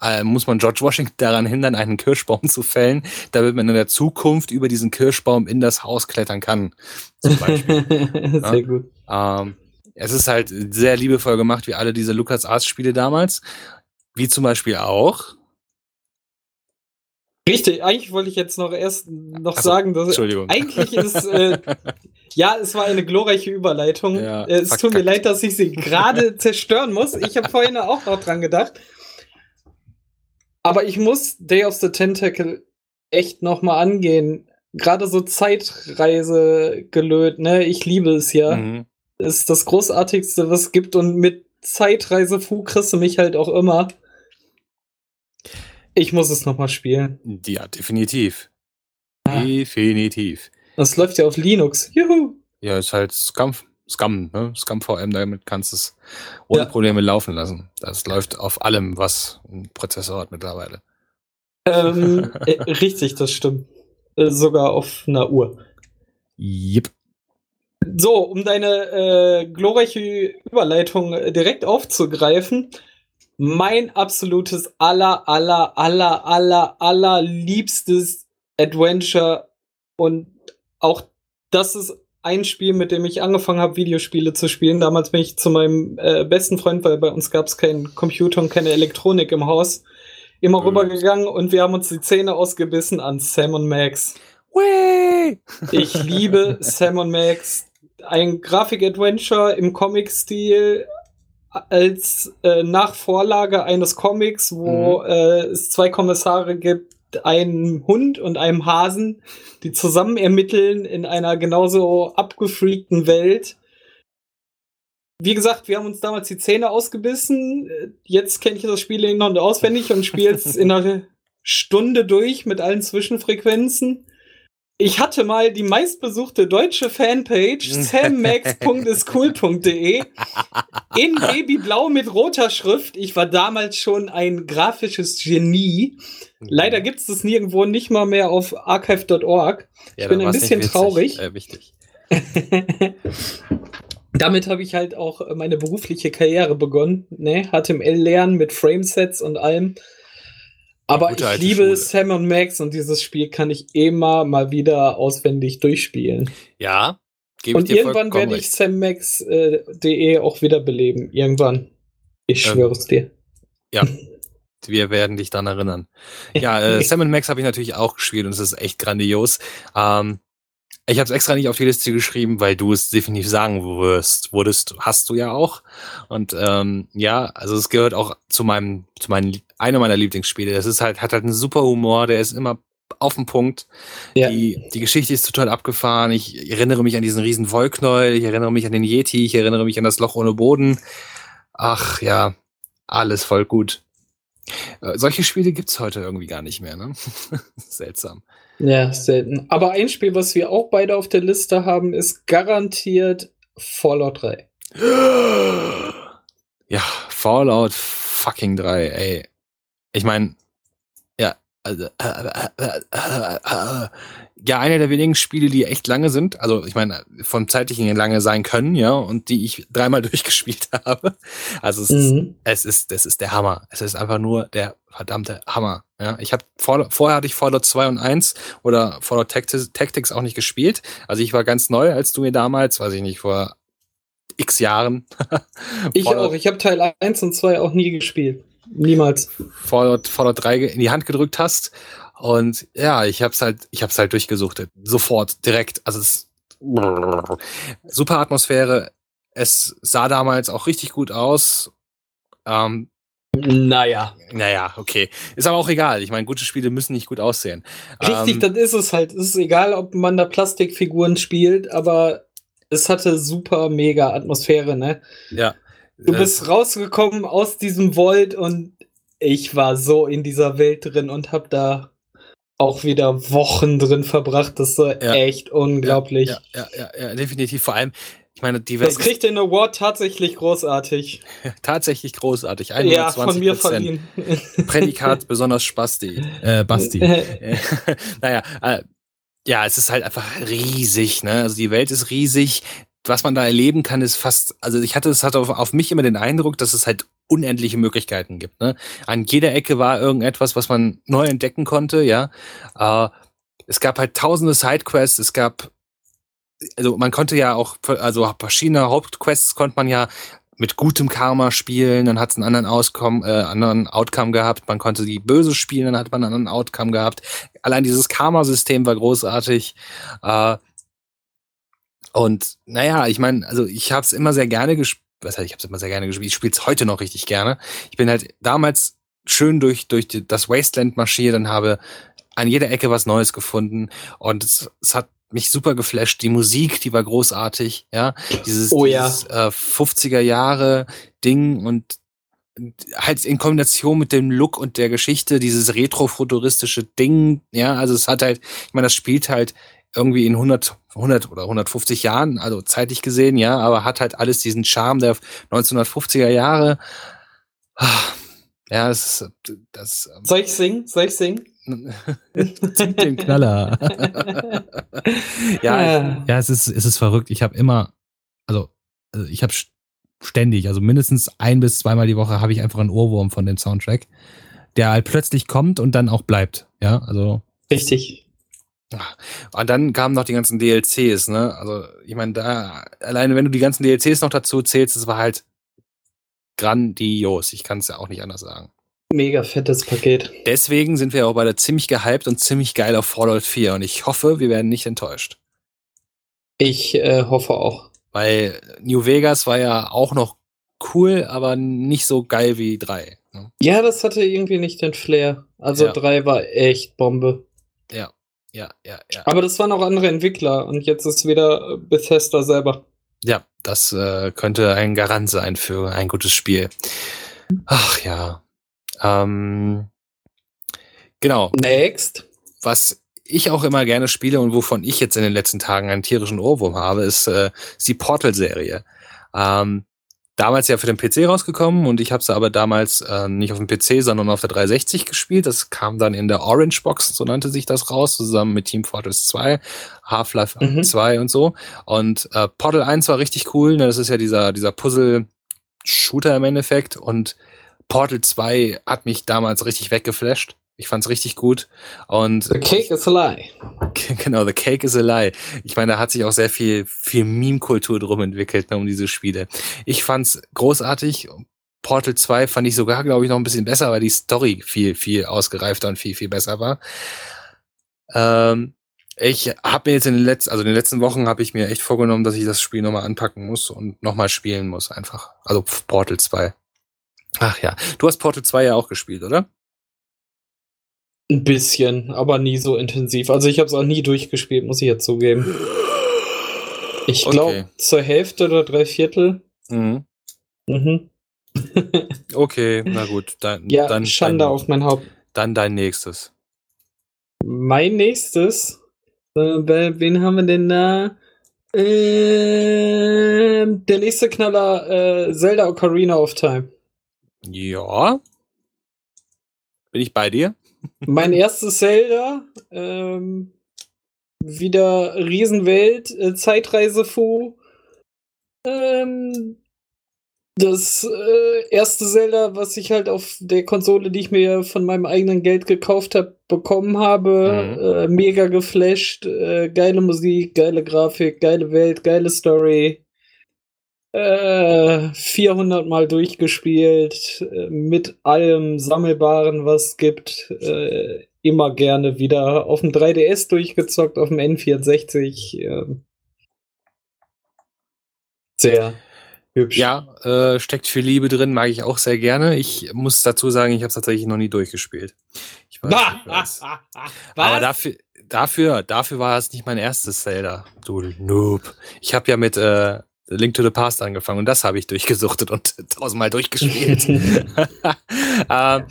äh, muss man George Washington daran hindern, einen Kirschbaum zu fällen, damit man in der Zukunft über diesen Kirschbaum in das Haus klettern kann. Zum Beispiel. *laughs* sehr ja? gut. Ähm, es ist halt sehr liebevoll gemacht, wie alle diese Lucas Arts Spiele damals. Wie zum Beispiel auch. Richtig, eigentlich wollte ich jetzt noch erst noch so, sagen, dass Entschuldigung. eigentlich ist äh, *laughs* ja, es war eine glorreiche Überleitung. Ja, äh, es tut mir leid, dass ich sie gerade *laughs* zerstören muss. Ich habe vorhin auch noch dran gedacht. Aber ich muss Day of the Tentacle echt noch mal angehen. Gerade so Zeitreise gelöt, ne? Ich liebe es ja. Mhm. Ist das großartigste, was es gibt und mit Zeitreise Fu kriegst du mich halt auch immer. Ich muss es nochmal spielen. Ja, definitiv. Ah. Definitiv. Das läuft ja auf Linux. Juhu. Ja, ist halt Scum, Scum, ne? Scum VM, damit kannst du es ohne ja. Probleme laufen lassen. Das läuft auf allem, was ein Prozessor hat mittlerweile. Ähm, *laughs* äh, richtig, das stimmt. Äh, sogar auf einer Uhr. Yep. So, um deine äh, glorreiche Überleitung äh, direkt aufzugreifen, mein absolutes aller, aller, aller, aller, aller liebstes Adventure und auch das ist ein Spiel, mit dem ich angefangen habe, Videospiele zu spielen. Damals bin ich zu meinem äh, besten Freund, weil bei uns gab es keinen Computer und keine Elektronik im Haus, immer mhm. rübergegangen und wir haben uns die Zähne ausgebissen an Sam und Max. Whee! Ich liebe Sam und Max. Ein Grafik-Adventure im Comic-Stil, als äh, Nachvorlage eines Comics, wo mhm. äh, es zwei Kommissare gibt, einen Hund und einem Hasen, die zusammen ermitteln in einer genauso abgefreakten Welt. Wie gesagt, wir haben uns damals die Zähne ausgebissen. Jetzt kenne ich das Spiel in- und auswendig und spiele es *laughs* in einer Stunde durch mit allen Zwischenfrequenzen. Ich hatte mal die meistbesuchte deutsche Fanpage *laughs* sammax.iscool.de in *laughs* Babyblau mit roter Schrift. Ich war damals schon ein grafisches Genie. Leider gibt es das nirgendwo nicht mal mehr auf archive.org. Ich ja, bin ein bisschen traurig. Äh, wichtig. *laughs* Damit habe ich halt auch meine berufliche Karriere begonnen. Ne? HTML lernen mit Framesets und allem. Aber ich liebe Schule. Sam und Max und dieses Spiel kann ich immer mal wieder auswendig durchspielen. Ja. und irgendwann werde ich sammax.de äh, auch wiederbeleben. Irgendwann. Ich ähm, schwöre es dir. Ja. *laughs* Wir werden dich dann erinnern. Ja, *laughs* äh, Sam Max habe ich natürlich auch gespielt und es ist echt grandios. Ähm, ich habe es extra nicht auf die Liste geschrieben, weil du es definitiv sagen wirst. Wurdest, hast du ja auch. Und ähm, ja, also es gehört auch zu meinem, zu meinen, einer meiner Lieblingsspiele. Das ist halt, hat halt einen super Humor, der ist immer auf den Punkt. Ja. Die, die Geschichte ist total abgefahren. Ich erinnere mich an diesen riesen Wollknäuel, ich erinnere mich an den Yeti, ich erinnere mich an das Loch ohne Boden. Ach ja, alles voll gut. Äh, solche Spiele gibt es heute irgendwie gar nicht mehr, ne? *laughs* Seltsam. Ja, selten. Aber ein Spiel, was wir auch beide auf der Liste haben, ist garantiert Fallout 3. *gasps* Ja, Fallout fucking 3, ey. Ich meine, ja, also, äh, äh, äh, ja, einer der wenigen Spiele, die echt lange sind. Also, ich meine, vom zeitlichen lange sein können, ja, und die ich dreimal *laughs* durchgespielt habe. Also, es, mhm. ist, es ist, das ist der Hammer. Es ist einfach nur der verdammte Hammer. Ja, ich habe vorher hatte ich Fallout 2 und 1 oder Fallout Tactics, Tactics auch nicht gespielt. Also ich war ganz neu, als du mir damals, weiß ich nicht, vor x Jahren. ich auch. Ich habe Teil 1 und 2 auch nie gespielt. Niemals. Fallout, Fallout 3 in die Hand gedrückt hast. Und ja, ich hab's halt, ich hab's halt durchgesuchtet. Sofort, direkt. Also es super Atmosphäre. Es sah damals auch richtig gut aus. Ähm, naja. Naja, okay. Ist aber auch egal. Ich meine, gute Spiele müssen nicht gut aussehen. Richtig, ähm, dann ist es halt. Es ist egal, ob man da Plastikfiguren spielt, aber es hatte super mega Atmosphäre, ne? Ja. Du bist rausgekommen aus diesem Vault und ich war so in dieser Welt drin und hab da auch wieder Wochen drin verbracht. Das war ja. echt unglaublich. Ja, ja, ja, ja, definitiv. Vor allem, ich meine, die Welt. Das kriegt den Award tatsächlich großartig. *laughs* tatsächlich großartig. 120%. Ja, von mir verliehen. Prädikat besonders Spasti. *laughs* Äh, Basti. *laughs* naja, äh, ja, es ist halt einfach riesig, ne? Also die Welt ist riesig. Was man da erleben kann, ist fast, also ich hatte, es hat auf, auf mich immer den Eindruck, dass es halt unendliche Möglichkeiten gibt. Ne? An jeder Ecke war irgendetwas, was man neu entdecken konnte, ja. Äh, es gab halt tausende Sidequests, es gab, also man konnte ja auch, also verschiedene Hauptquests konnte man ja mit gutem Karma spielen, dann hat es einen anderen Auscome, äh, anderen Outcome gehabt. Man konnte die böse spielen, dann hat man einen anderen Outcome gehabt. Allein dieses Karma-System war großartig. Äh, und naja, ich meine, also ich habe es immer sehr gerne gespielt. Was heißt, ich habe es immer sehr gerne gespielt. Ich spiele es heute noch richtig gerne. Ich bin halt damals schön durch, durch das Wasteland marschiert und habe an jeder Ecke was Neues gefunden. Und es, es hat mich super geflasht. Die Musik, die war großartig, ja. Dieses, oh, ja. dieses äh, 50er Jahre Ding und halt in Kombination mit dem Look und der Geschichte, dieses retrofuturistische Ding, ja, also es hat halt, ich meine, das spielt halt irgendwie in 100, 100 oder 150 Jahren, also zeitlich gesehen, ja, aber hat halt alles diesen Charme der 1950er Jahre. Ja, das, das. Soll ich singen? Soll ich singen? *laughs* Zieht den Knaller. *laughs* ja, ja, es ist, es ist verrückt. Ich habe immer, also, also ich habe ständig, also mindestens ein bis zweimal die Woche habe ich einfach einen Ohrwurm von dem Soundtrack, der halt plötzlich kommt und dann auch bleibt. Ja, also. Richtig. Und dann kamen noch die ganzen DLCs, ne? Also, ich meine, da, alleine wenn du die ganzen DLCs noch dazu zählst, das war halt grandios. Ich kann es ja auch nicht anders sagen. Mega fettes Paket. Deswegen sind wir auch beide ziemlich gehypt und ziemlich geil auf Fallout 4 und ich hoffe, wir werden nicht enttäuscht. Ich äh, hoffe auch. Weil New Vegas war ja auch noch cool, aber nicht so geil wie 3. Ne? Ja, das hatte irgendwie nicht den Flair. Also ja. 3 war echt Bombe. Ja, ja, ja, ja. Aber das waren auch andere Entwickler und jetzt ist wieder Bethesda selber. Ja, das äh, könnte ein Garant sein für ein gutes Spiel. Ach ja. Ähm, genau. Next. Was ich auch immer gerne spiele und wovon ich jetzt in den letzten Tagen einen tierischen Ohrwurm habe, ist, äh, ist die Portal-Serie. Ähm, damals ja für den PC rausgekommen und ich habe sie aber damals äh, nicht auf dem PC, sondern auf der 360 gespielt. Das kam dann in der Orange Box, so nannte sich das raus, zusammen mit Team Fortress 2, Half-Life mhm. 2 und so. Und äh, Portal 1 war richtig cool. Ne? Das ist ja dieser, dieser Puzzle-Shooter im Endeffekt und Portal 2 hat mich damals richtig weggeflasht. Ich fand's richtig gut. Und the cake is a lie. *laughs* Genau, the cake is a lie. Ich meine, da hat sich auch sehr viel, viel Meme-Kultur drum entwickelt, ne, um diese Spiele. Ich fand's großartig. Portal 2 fand ich sogar, glaube ich, noch ein bisschen besser, weil die Story viel, viel ausgereifter und viel, viel besser war. Ähm, ich habe mir jetzt in den letzten, also in den letzten Wochen habe ich mir echt vorgenommen, dass ich das Spiel nochmal anpacken muss und nochmal spielen muss, einfach. Also Portal 2. Ach ja. Du hast Portal 2 ja auch gespielt, oder? Ein bisschen, aber nie so intensiv. Also ich habe es auch nie durchgespielt, muss ich jetzt zugeben. Ich glaube okay. zur Hälfte oder drei Viertel. Mhm. Mhm. *laughs* okay, na gut. Dann, ja, dann, Schande dein, auf mein Haupt. Dann dein nächstes. Mein nächstes? Äh, wen haben wir denn da? Äh, der nächste Knaller, äh, Zelda Ocarina of Time. Ja. Bin ich bei dir? Mein erstes Zelda. Ähm, wieder Riesenwelt, äh, Zeitreise-Fu. Ähm, das äh, erste Zelda, was ich halt auf der Konsole, die ich mir von meinem eigenen Geld gekauft habe, bekommen habe. Mhm. Äh, mega geflasht. Äh, geile Musik, geile Grafik, geile Welt, geile Story. 400 äh, Mal durchgespielt. Äh, mit allem Sammelbaren, was es gibt. Äh, immer gerne wieder auf dem 3DS durchgezockt, auf dem N64. sehr Hübsch. Ja, äh, steckt viel Liebe drin, mag ich auch sehr gerne. Ich muss dazu sagen, ich habe es tatsächlich noch nie durchgespielt. Ich weiß, ah, ich *laughs* weiß. Ah, ah, Aber dafür, dafür, dafür war es nicht mein erstes Zelda. Du Noob. Ich habe ja mit äh, Link to the Past angefangen und das habe ich durchgesuchtet und *laughs* tausendmal durchgespielt. *laughs* *laughs* äh,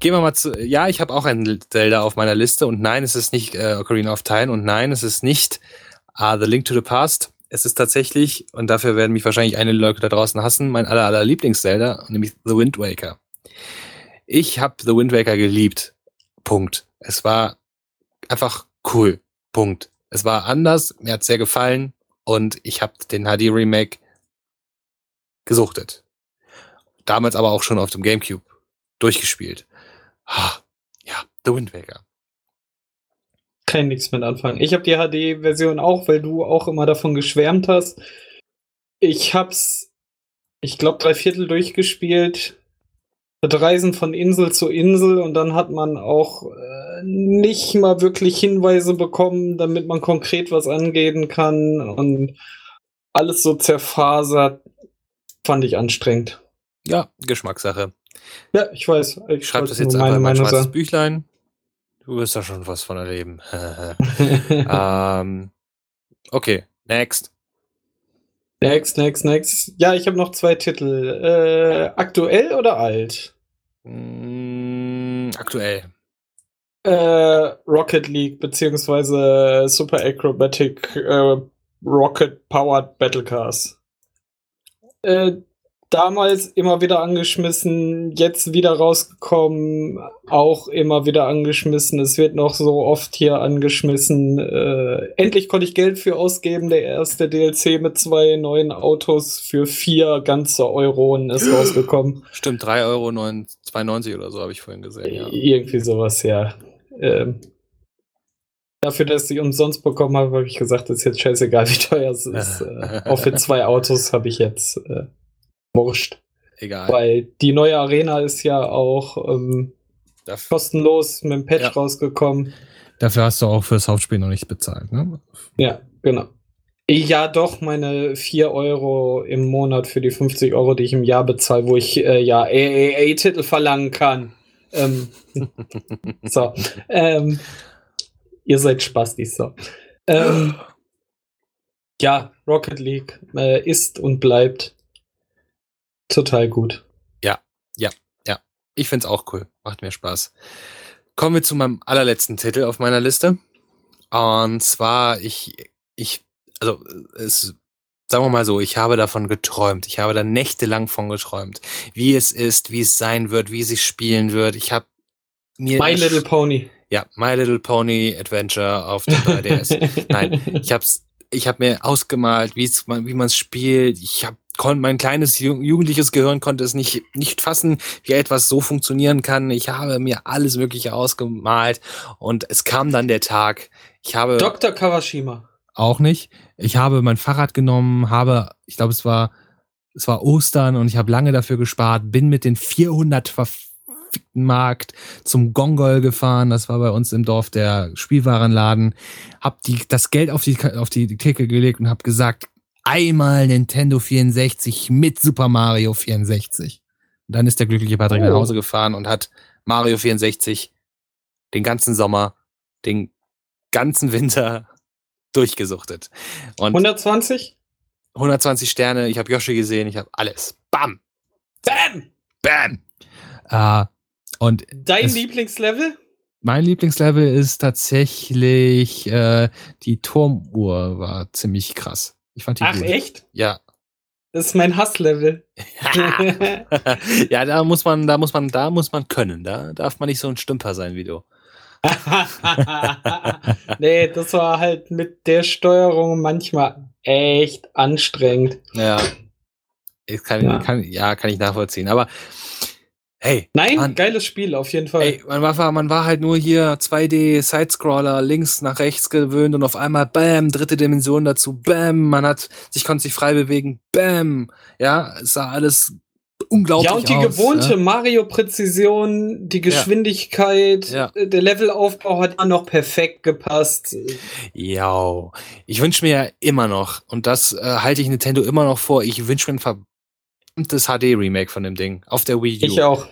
gehen wir mal zu. Ja, ich habe auch ein Zelda auf meiner Liste und nein, es ist nicht äh, Ocarina of Time und nein, es ist nicht uh, The Link to the Past es ist tatsächlich, und dafür werden mich wahrscheinlich einige Leute da draußen hassen, mein aller, aller Lieblings-Zelda, nämlich The Wind Waker. Ich habe The Wind Waker geliebt. Punkt. Es war einfach cool. Punkt. Es war anders, mir hat sehr gefallen und ich habe den HD Remake gesuchtet. Damals aber auch schon auf dem GameCube durchgespielt. Ah, ja, The Wind Waker kann nichts mit anfangen. Ich habe die HD-Version auch, weil du auch immer davon geschwärmt hast. Ich hab's, ich glaube, drei Viertel durchgespielt. Das Reisen von Insel zu Insel und dann hat man auch äh, nicht mal wirklich Hinweise bekommen, damit man konkret was angehen kann und alles so zerfasert. Fand ich anstrengend. Ja, Geschmackssache. Ja, ich weiß. Ich schreibe das jetzt einfach in mein schwarzes Büchlein. Du wirst da schon was von erleben. *laughs* ähm, okay, next. Next, next, next. Ja, ich habe noch zwei Titel. Äh, aktuell oder alt? Mm, aktuell. Äh, Rocket League beziehungsweise Super Acrobatic äh, Rocket Powered Battle Cars. Äh, damals immer wieder angeschmissen, jetzt wieder rausgekommen, auch immer wieder angeschmissen. Es wird noch so oft hier angeschmissen. Äh, endlich konnte ich Geld für ausgeben. Der erste DLC mit zwei neuen Autos für vier ganze Euronen ist rausgekommen. Stimmt, 3,92 Euro oder so habe ich vorhin gesehen. Ja. Irgendwie sowas, ja. Ähm, dafür, dass ich umsonst bekommen habe, habe ich gesagt, ist jetzt scheißegal, *laughs* wie teuer es ist. *laughs* äh, auch für zwei Autos habe ich jetzt. Äh, wurscht. Egal. Weil die neue Arena ist ja auch ähm, kostenlos mit dem Patch ja. rausgekommen. Dafür hast du auch fürs Hauptspiel noch nicht bezahlt, ne? Ja, genau. Ja, doch, meine 4 Euro im Monat für die 50 Euro, die ich im Jahr bezahle, wo ich äh, ja AAA-Titel verlangen kann. Ähm, *laughs* so. Ähm, ihr seid Spastis, so. Ähm, ja, Rocket League äh, ist und bleibt Total gut. Ja, ja, ja. Ich find's auch cool. Macht mir Spaß. Kommen wir zu meinem allerletzten Titel auf meiner Liste. Und zwar, ich, ich, also, es, sagen wir mal so, ich habe davon geträumt. Ich habe da nächtelang von geträumt. Wie es ist, wie es sein wird, wie es sich spielen wird. Ich habe mir. My Little Pony. Ja, My Little Pony Adventure auf dem 3DS. *laughs* Nein, ich hab's, ich habe mir ausgemalt, wie wie man es spielt. Ich habe mein kleines jugendliches Gehirn konnte es nicht, nicht fassen, wie etwas so funktionieren kann. Ich habe mir alles Mögliche ausgemalt und es kam dann der Tag. Ich habe. Dr. Kawashima. Auch nicht. Ich habe mein Fahrrad genommen, habe, ich glaube, es war, es war Ostern und ich habe lange dafür gespart, bin mit den 400 verfickten Markt zum Gongol gefahren. Das war bei uns im Dorf der Spielwarenladen. Hab die, das Geld auf die, auf die Theke gelegt und habe gesagt, einmal Nintendo 64 mit Super Mario 64. Und dann ist der glückliche Patrick oh. nach Hause gefahren und hat Mario 64 den ganzen Sommer, den ganzen Winter durchgesuchtet. Und 120? 120 Sterne, ich habe Yoshi gesehen, ich habe alles. Bam! Bam! Bam! Äh, und Dein Lieblingslevel? Mein Lieblingslevel ist tatsächlich äh, die Turmuhr, war ziemlich krass. Ich fand die Ach, gut. echt? Ja. Das ist mein Hasslevel. *laughs* ja, da muss man, da muss man, da muss man können. Da darf man nicht so ein Stümper sein wie du. *laughs* nee, das war halt mit der Steuerung manchmal echt anstrengend. Ja. Ich kann, ja. Kann, ja, kann ich nachvollziehen. Aber hey. Nein, man, geiles Spiel auf jeden Fall. Ey, man, war, man war halt nur hier 2D Sidescroller links nach rechts gewöhnt und auf einmal Bam, dritte Dimension dazu, Bam, man hat sich konnte sich frei bewegen, Bam. Ja, es sah alles unglaublich Ja, und die aus, gewohnte ja. Mario-Präzision, die Geschwindigkeit, Ja. äh, der Levelaufbau hat auch noch perfekt gepasst. Ja, ich wünsche mir ja immer noch, und das äh, halte ich Nintendo immer noch vor, ich wünsche mir ein verdammtes HD-Remake von dem Ding auf der Wii U. Ich auch.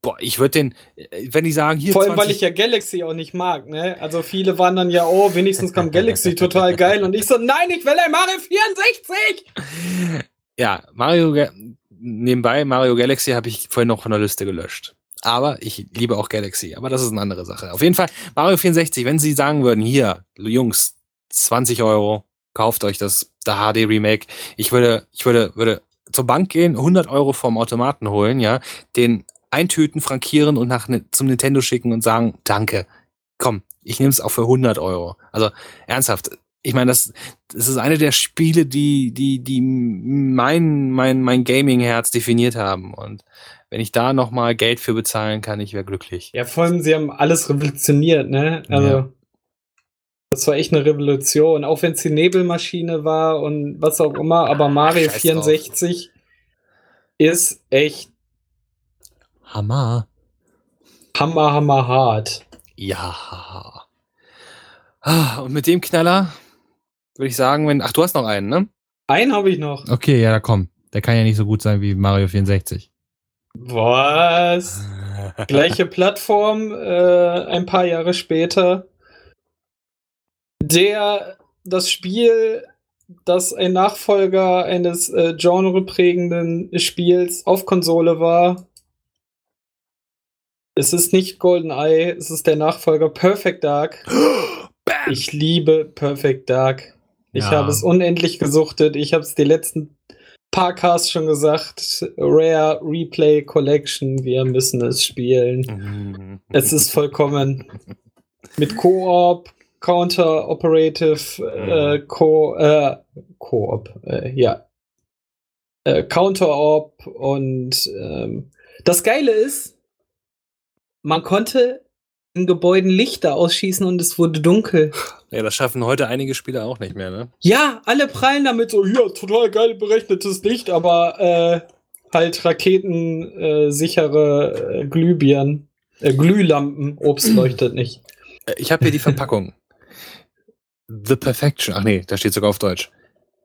Boah, ich würde den, äh, wenn die sagen, hier Vor allem, weil 20 ich ja Galaxy auch nicht mag, ne? Also viele waren dann ja, oh, wenigstens kommt Galaxy total geil. Und ich so, nein, ich will ein Mario 64! Ja, Mario, nebenbei, Mario Galaxy habe ich vorhin noch von der Liste gelöscht. Aber ich liebe auch Galaxy, aber das ist eine andere Sache. Auf jeden Fall, Mario 64, wenn sie sagen würden, hier, Jungs, 20 Euro, kauft euch das, der HD Remake. Ich würde, ich würde, würde zur Bank gehen, 100 Euro vom Automaten holen, ja, den eintüten, frankieren und nach, zum Nintendo schicken und sagen, danke. Komm, ich nehme es auch für 100 Euro. Also, ernsthaft. Ich meine, das, das ist eine der Spiele, die, die, die mein, mein, mein Gaming-Herz definiert haben. Und wenn ich da nochmal Geld für bezahlen kann, ich wäre glücklich. Ja, vor allem, sie haben alles revolutioniert, ne? Also, Ja. Das war echt eine Revolution. Auch wenn es die Nebelmaschine war und was auch immer, aber Mario scheiß 64 ist echt Hammer. hammer, hammer hart. Ja. Ah, und mit dem Knaller würde ich sagen, wenn. Ach, du hast noch einen, ne? Einen habe ich noch. Okay, ja, da komm. Der kann ja nicht so gut sein wie Mario 64. Was? *laughs* Gleiche Plattform, äh, ein paar Jahre später. Der, das Spiel, das ein Nachfolger eines äh, genreprägenden Spiels auf Konsole war. Es ist nicht GoldenEye, es ist der Nachfolger Perfect Dark. *gasps* Bam! Ich liebe Perfect Dark. Ich Ja. habe es unendlich gesuchtet. Ich habe es die letzten paar Casts schon gesagt. Rare Replay Collection. Wir müssen es spielen. Es ist vollkommen mit Koop, Counter Operative, äh, Co, äh, Koop, äh, ja. Äh, Counter-Op und ähm, das Geile ist, man konnte in Gebäuden Lichter ausschießen und es wurde dunkel. *laughs* Ja, das schaffen heute einige Spieler auch nicht mehr, ne? Ja, alle prallen damit so, ja, total geil berechnetes Licht, aber äh, halt raketensichere äh, sichere, äh, Glühbirnen, äh, Glühlampen, Obst *clears throat* leuchtet nicht. Äh, Ich habe hier die Verpackung. The Perfection. Ach nee, da steht sogar auf Deutsch.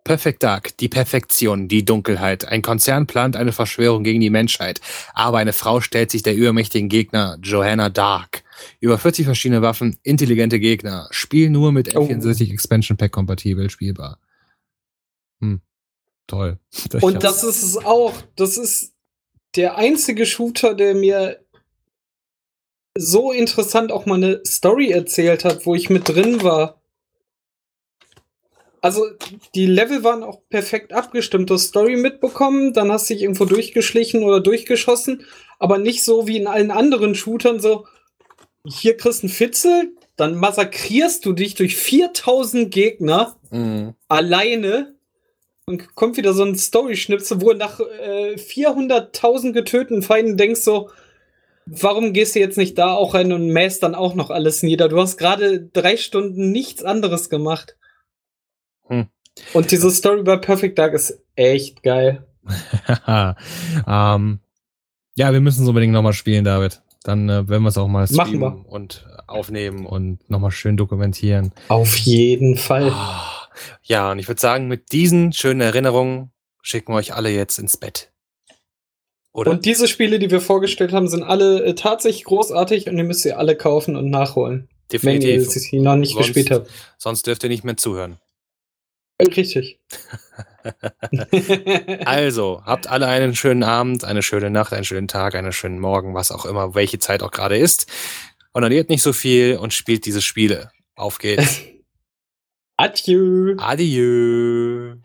Perfect Dark, die Perfektion, die Dunkelheit. Ein Konzern plant eine Verschwörung gegen die Menschheit, aber eine Frau stellt sich der übermächtigen Gegner Johanna Dark. Über 40 verschiedene Waffen, intelligente Gegner. Spiel nur mit Oh. N64 Expansion Pack kompatibel spielbar. Hm. Toll. *laughs* Und das ist es auch. Das ist der einzige Shooter, der mir so interessant auch mal eine Story erzählt hat, wo ich mit drin war. Also, die Level waren auch perfekt abgestimmt. Du hast Story mitbekommen, dann hast du dich irgendwo durchgeschlichen oder durchgeschossen, aber nicht so wie in allen anderen Shootern so, hier kriegst du einen Fitzel, dann massakrierst du dich durch 4000 Gegner Mhm. alleine und kommt wieder so ein Story-Schnipsel, wo du nach äh, 400.000 getöteten Feinden denkst so, warum gehst du jetzt nicht da auch rein und mäst dann auch noch alles nieder? Du hast gerade drei Stunden nichts anderes gemacht. Und diese Story bei Perfect Dark ist echt geil. *laughs* ähm, ja, wir müssen es unbedingt nochmal spielen, David. Dann äh, werden wir es auch mal Machen streamen wir. Und aufnehmen. und nochmal schön dokumentieren. Auf jeden Fall. Ah, Ja, und ich würde sagen, mit diesen schönen Erinnerungen schicken wir euch alle jetzt ins Bett. Oder? Und diese Spiele, die wir vorgestellt haben, sind alle äh, tatsächlich großartig und ihr müsst sie alle kaufen und nachholen. Wenn ihr Definitiv. sie noch nicht Sonst- gespielt habt. Sonst dürft ihr nicht mehr zuhören. Richtig. *laughs* *laughs* also, habt alle einen schönen Abend, eine schöne Nacht, einen schönen Tag, einen schönen Morgen, was auch immer, welche Zeit auch gerade ist. Onaniert nicht so viel und spielt diese Spiele. Auf geht's. *laughs* Adieu. Adieu.